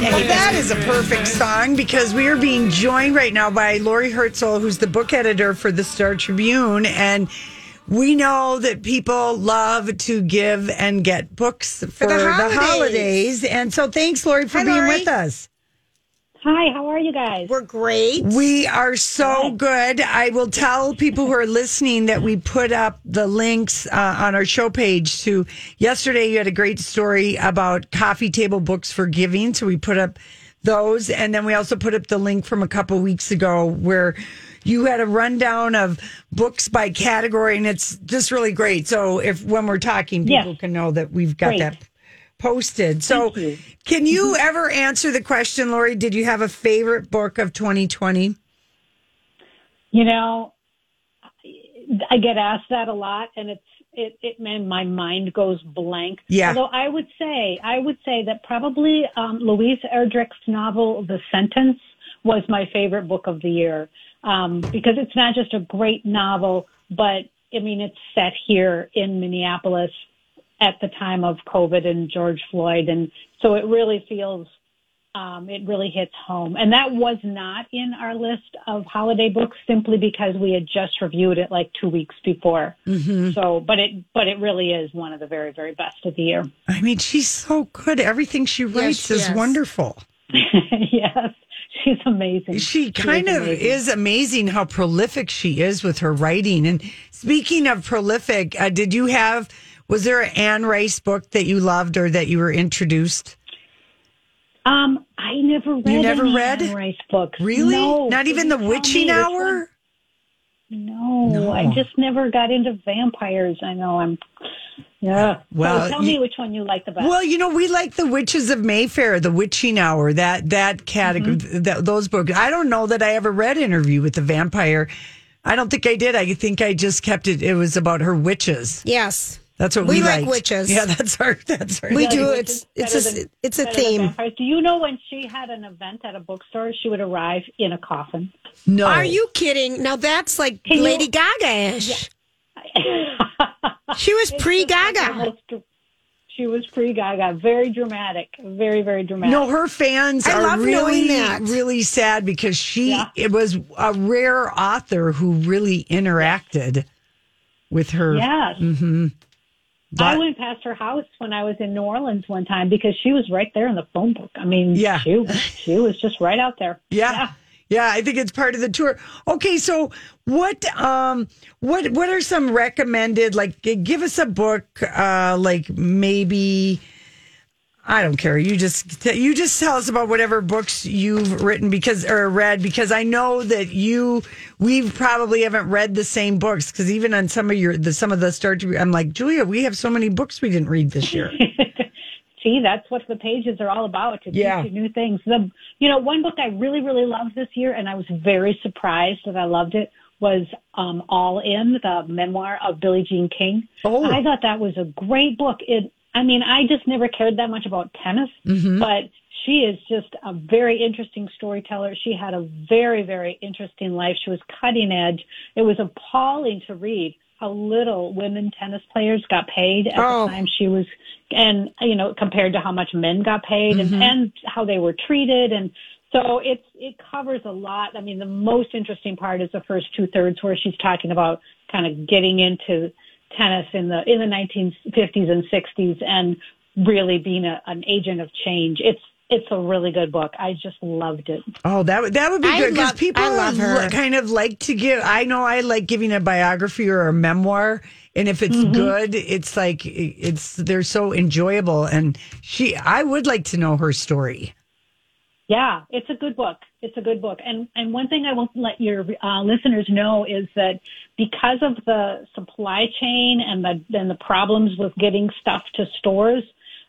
right. Well, that is a perfect song because we are being joined right now by Laurie Hertzel, who's the book editor for the Star Tribune. And we know that people love to give and get books for, the the, holidays. holidays. And so thanks, Laurie, for Hi, being Laurie. with us. Hi, how are you guys? We're great. We are so good. I will tell people who are listening that we put up the links uh, on our show page to yesterday. You had a great story about coffee table books for giving. So we put up those. And then we also put up the link from a couple weeks ago where you had a rundown of books by category. And it's just really great. So if when we're talking, Yes. people can know that we've got Great. that posted. So you. can you ever answer the question, Laurie? Did you have a favorite book of 2020? You know, I get asked that a lot, and it's it, it man, my mind goes blank. Yeah. Although I would say, I would say that probably um, Louise Erdrich's novel, The Sentence, was my favorite book of the year um, because it's not just a great novel, but I mean, it's set here in Minneapolis at the time of COVID and George Floyd, and so it really feels um, it really hits home. And that was not in our list of holiday books simply because we had just reviewed it like two weeks before. Mm-hmm. So, but it, but it really is one of the very, very best of the year. I mean, she's so good. Everything she writes she is is. wonderful. yes, she's amazing. She kind of amazing. is amazing how prolific she is with her writing. And speaking of prolific, uh, did you have, was there an Anne Rice book that you loved or that you were introduced? Um, I never read. You never any read? Anne Rice books. Really? No. Not even the Can you tell witching hour? No, No. I just never got into vampires. I know I'm. Yeah. Well, so tell you- me which one you like the best. Well, you know, we like the Witches of Mayfair, the Witching Hour, that that category, Mm-hmm. that, those books. I don't know that I ever read Interview with the Vampire. I don't think I did. I think I just kept it. It was about her witches. Yes. That's what we, We like liked. witches. Yeah, that's our. That's our. We Yeah, do. It's it's a than- it's a theme. vampires. Do you know when she had an event at a bookstore, she would arrive in a coffin? no. Are you kidding? Now that's like Can Lady Gaga ish. She was pre Gaga. She was pre Gaga. Very dramatic. Very, very dramatic. No, her fans I are love really, that. really sad because she Yeah. it was a rare author who really interacted with her. Yes. Mm-hmm. I went past her house when I was in New Orleans one time because she was right there in the phone book. I mean, Yeah. she, she was just right out there. Yeah. Yeah, I think it's part of the tour. Okay, so what um what what are some recommended like give us a book uh like maybe I don't care. You just you just tell us about whatever books you've written because or read because I know that you we probably haven't read the same books because even on some of your the some of the start to I'm like Julia we have so many books we didn't read this year. See, that's what the pages are all about to Yeah. teach you new things. The, you know, one book I really, really loved this year, and I was very surprised that I loved it, was um, All In, the memoir of Billie Jean King. Oh. I thought that was a great book. It, I mean, I just never cared that much about tennis, Mm-hmm. but she is just a very interesting storyteller. She had a very, very interesting life. She was cutting edge. It was appalling to read how little women tennis players got paid at Oh. the time she was, and you know, compared to how much men got paid and, and how they were treated. And so it's, it covers a lot. I mean, the most interesting part is the first two thirds where she's talking about kind of getting into tennis in the, in the 1950s and 60s and really being a, an agent of change. It's, it's a really good book. I just loved it. Oh, that would that would be I good because people I love li- her. kind of like to give. I know I like giving a biography or a memoir, and if it's Mm-hmm. good, it's like it's they're so enjoyable. And she, I would like to know her story. Yeah, it's a good book. It's a good book. And and one thing I will let your uh, listeners know is that because of the supply chain and the and the problems with getting stuff to stores,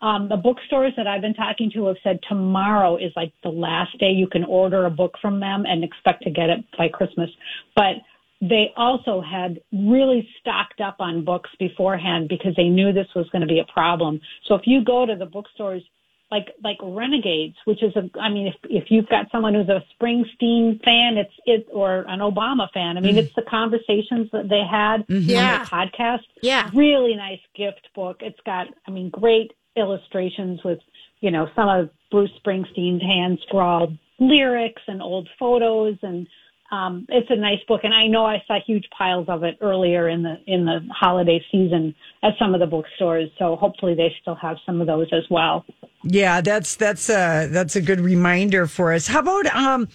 um, the bookstores that I've been talking to have said tomorrow is like the last day you can order a book from them and expect to get it by Christmas. But they also had really stocked up on books beforehand because they knew this was going to be a problem. So if you go to the bookstores, like like Renegades, which is a, I mean, if if you've got someone who's a Springsteen fan, it's it or an Obama fan. I mean, it's the conversations that they had Yeah. on the podcast. Yeah. really nice gift book. It's got, I mean, great illustrations with you know some of Bruce Springsteen's hand scrawled lyrics and old photos and um, it's a nice book, and I know I saw huge piles of it earlier in the in the holiday season at some of the bookstores. So hopefully they still have some of those as well. Yeah, that's that's a that's a good reminder for us. How about um,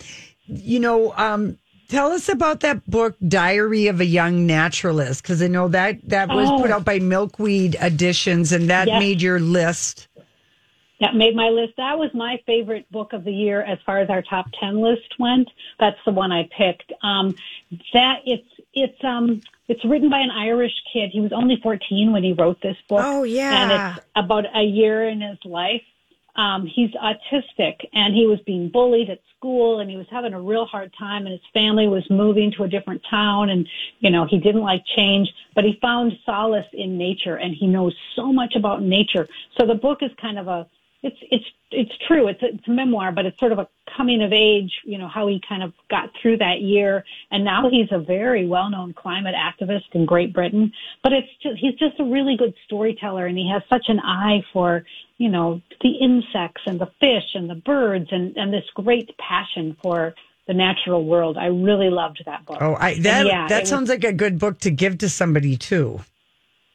you know, um, tell us about that book, Diary of a Young Naturalist, because I know that that was Oh. put out by Milkweed Editions, and that Yes. made your list. That made my list. That was my favorite book of the year as far as our top ten list went. That's the one I picked. Um, that it's it's um it's written by an Irish kid. He was only fourteen when he wrote this book. Oh, yeah. and it's about a year in his life. Um, he's autistic and he was being bullied at school and he was having a real hard time and his family was moving to a different town and, you know, he didn't like change, but he found solace in nature and he knows so much about nature. So the book is kind of a, it's, it's, it's true. It's a, it's a memoir, but it's sort of a coming of age, you know, how he kind of got through that year. And now he's a very well-known climate activist in Great Britain, but it's just, he's just a really good storyteller and he has such an eye for, you know, the insects and the fish and the birds and, and this great passion for the natural world. I really loved that book. Oh, I that yeah, that it was- sounds like a good book to give to somebody too.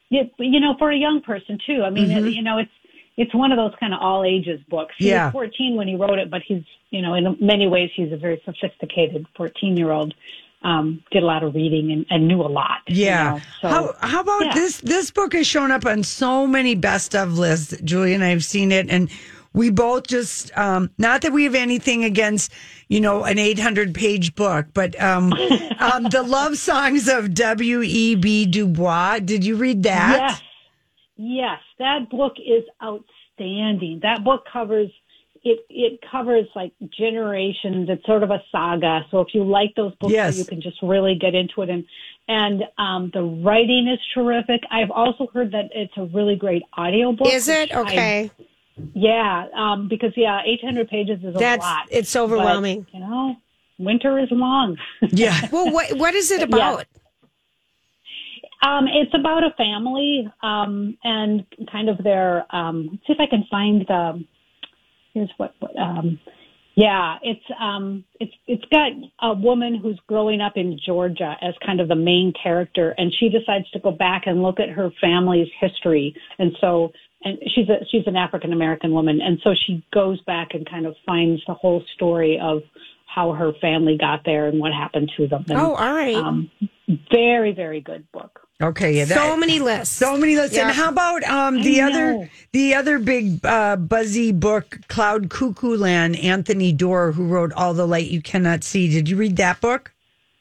Yeah, you know, for a young person too. I mean, Mm-hmm. it, you know, it's it's one of those kind of all ages books. He Yeah. was 14 when he wrote it, but he's, you know, in many ways, he's a very sophisticated 14 year old. Um, did a lot of reading and, and knew a lot. you Yeah. know, so- how how about yeah. this? This book has shown up on so many best of lists. Julie and I have seen it, and we both just um, not that we have anything against you know an 800 page book, but um, um, the love songs of W. E. B. Du Bois. Did you read that? Yes. Yes. That book is outstanding. That book covers it it covers like generations. It's sort of a saga. So if you like those books Yes. you can just really get into it and and um the writing is terrific. I've also heard that it's a really great audiobook. Is it? which I- Okay. yeah, um because yeah, 800 pages is a That's lot. it's But, overwhelming. you know, winter is long. Yeah. well, what what is it about? Um, it's about a family um, and kind of their. Um, let's see if I can find the. Here's what. what um, yeah, it's um, it's it's got a woman who's growing up in Georgia as kind of the main character, and she decides to go back and look at her family's history, and so and she's a she's an African American woman, and so she goes back and kind of finds the whole story of how her family got there and what happened to them. And, Oh, all right. um, very very good book. Okay. Yeah. so many lists. So many lists. Yeah. And how about um, the other the other big uh, buzzy book, Cloud Cuckoo Land, Anthony Doerr, who wrote All the Light You Cannot See. Did you read that book?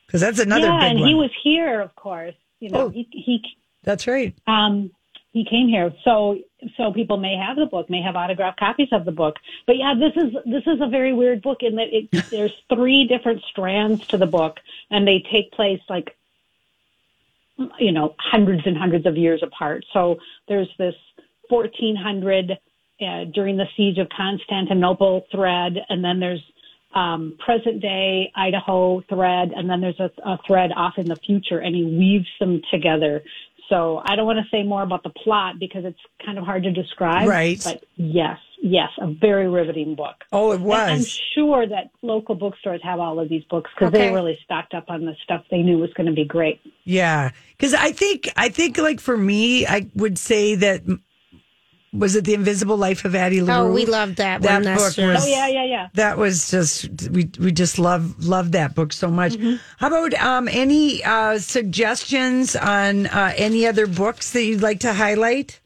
Because that's another yeah, big and one. he was here, of course. You know, Oh. he he that's right. um he came here, so so people may have the book, may have autographed copies of the book. But yeah, this is this is a very weird book in that it there's three different strands to the book, and they take place like you know hundreds and hundreds of years apart. So there's this 1400 uh, during the siege of Constantinople thread, and then there's um, present day Idaho thread, and then there's a, a thread off in the future, and he weaves them together. So I don't want to say more about the plot because it's kind of hard to describe. Right. But yes, yes, a very riveting book. Oh, it And I'm sure that local bookstores have all of these books because Okay. they really stocked up on the stuff they knew was going to be great. Yeah, because I think I think like for me, I would say that was it the Invisible Life of Addie LaRue. oh, we loved that, That one. That's book was- Oh yeah, yeah, yeah. That was just we we just love love that book so much. Mm-hmm. How about um, any uh, suggestions on uh, any other books that you'd like to highlight?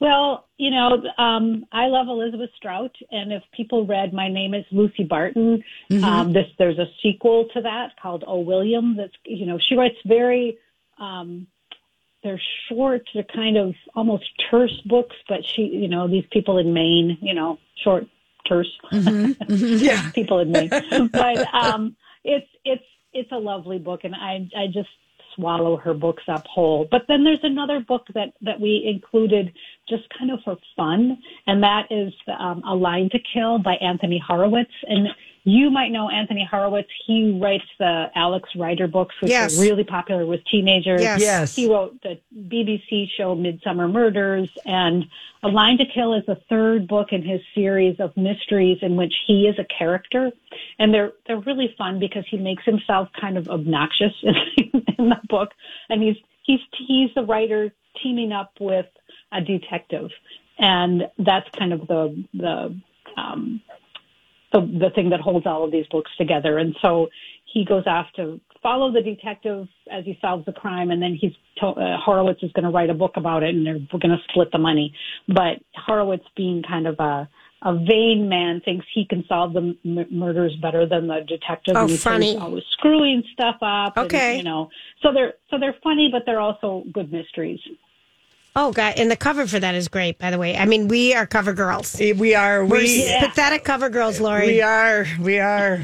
Well, you know, um, I love Elizabeth Strout, and if people read My Name is Lucy Barton, um, this there's a sequel to that called Oh William. That's you know, she writes very um, they're short, they're kind of almost terse books, but she, you know, these people in Maine, you know, short, terse. Yeah, people in Maine, but um, it's it's it's a lovely book, and I I just swallow her books up whole. But then there's another book that that we included just kind of for fun, and that is um, A Line to Kill by Anthony Horowitz, and you might know Anthony Horowitz. He writes the Alex Rider books, which Yes. are really popular with teenagers. Yes. Yes. He wrote the BBC show Midsomer Murders, and A Line to Kill is the third book in his series of mysteries in which he is a character, and they're they're really fun because he makes himself kind of obnoxious in, in the book, and he's he's he's the writer teaming up with a detective, and that's kind of the the um, the, the thing that holds all of these books together. And so he goes off to follow the detective as he solves the crime, and then he's to, uh, Horowitz is going to write a book about it, and they're going to split the money. But Horowitz, being kind of a a vain man, thinks he can solve the m- murders better than the detective. Oh, and funny. always screwing stuff up. and, Okay. you know, so they're so they're funny, but they're also good mysteries. Oh, God. And the cover for that is great, by the way. I mean, we are cover girls. We are. We're We, Yeah. pathetic cover girls, Laurie. we are. We are.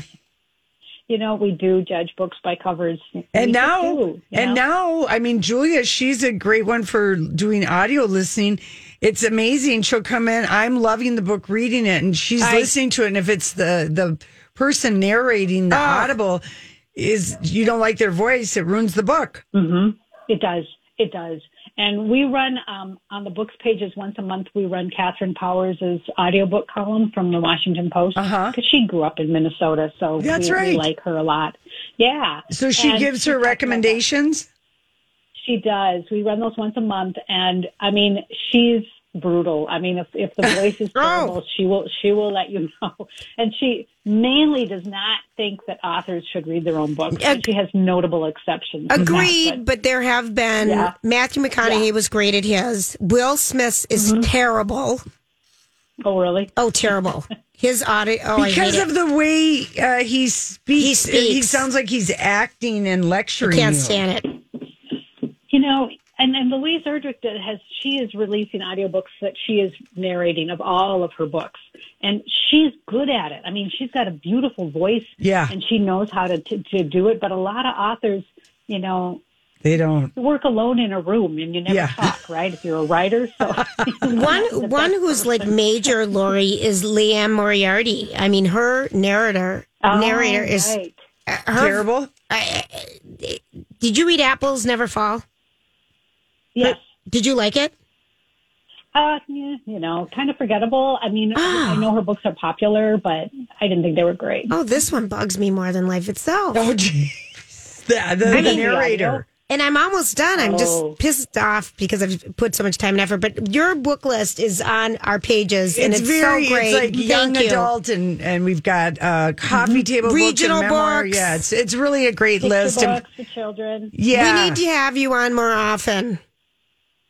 You know, we do judge books by covers. And do now, too, you and know? now, I mean, Julia, she's a great one for doing audio listening. It's amazing. She'll come in. I'm loving the book, reading it, and she's I- listening to it. And if it's the the person narrating the Ah. audible is you don't like their voice, it ruins the book. Mm-hmm. It does. It does. And we run um, on the books pages once a month. We run Katherine Powers' audiobook column from the Washington Post because Uh-huh. she grew up in Minnesota, so That's we, we like her a lot. Yeah. So she And gives she her talks about that. recommendations. She does. We run those once a month, and I mean, she's brutal. I mean, if if the voice is Oh. terrible, she will she will let you know. And she mainly does not think that authors should read their own books. Ag- she has notable exceptions. to that, Agreed, but there have been Yeah. Matthew McConaughey Yeah. was great at his. Will Smith is Mm-hmm. terrible. oh, really? Oh, terrible. His audio. Oh, Because of it. the way uh, he speaks, He speaks. he sounds like he's acting and lecturing. Can't you. stand it. You know, and, and Louise Erdrich has she is releasing audiobooks that she is narrating of all of her books. And she's good at it. I mean, she's got a beautiful voice. Yeah. And she knows how to, to, to do it. But a lot of authors, you know, They don't. work alone in a room and you never Yeah. talk, right? If you're a writer. So One one who's like major, Laurie, is Liane Moriarty. I mean, her narrator Oh, narrator is right. uh, her. Terrible. Did you read Apples Never Fall? Yes. Did you like it? Uh, yeah, you know, kind of forgettable. I mean, Ah. I, I know her books are popular, but I didn't think they were great. Oh, this one bugs me more than life itself. Oh, jeez. The, the, the mean- narrator. And I'm almost done. I'm Oh. just pissed off because I've put so much time and effort. But your book list is on our pages, and It's, it's very, so great. it's like young Thank you. adult, and and we've got uh, coffee table Regional books and books. Yeah, it's it's really a great Picture list. And, books for children. yeah, We need to have you on more often.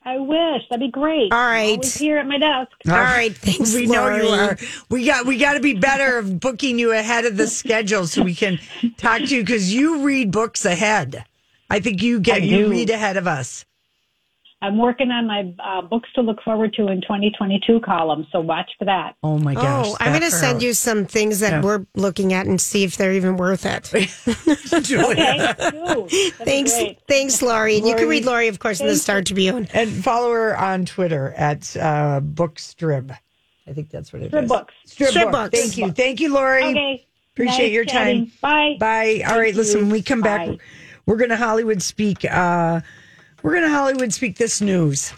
I wish that'd be great. All right. Always here at my desk. All right, thanks, we know you are. We got we got to be better of booking you ahead of the schedule so we can talk to you because you read books ahead. I think you get I you do. read ahead of us. I'm working on my uh, books to look forward to in 2022 column, so watch for that. Oh my gosh! Oh, I'm going to send you some things that Yeah. we're looking at and see if they're even worth it. Julia. Okay, do. That'd be thanks, great. thanks, Laurie. And you can read Laurie, of course, in the thank Star Tribune. and follow her on Twitter at uh, Bookstrib. I think that's what it is. Strip books. Strip, Strip book. books. Thank you, thank you, Laurie. Okay. Appreciate Nice your chatting. time. Bye. Bye. All right, listen, when we come back, Bye. we're going to Hollywood speak. Uh, we're going to Hollywood speak this news.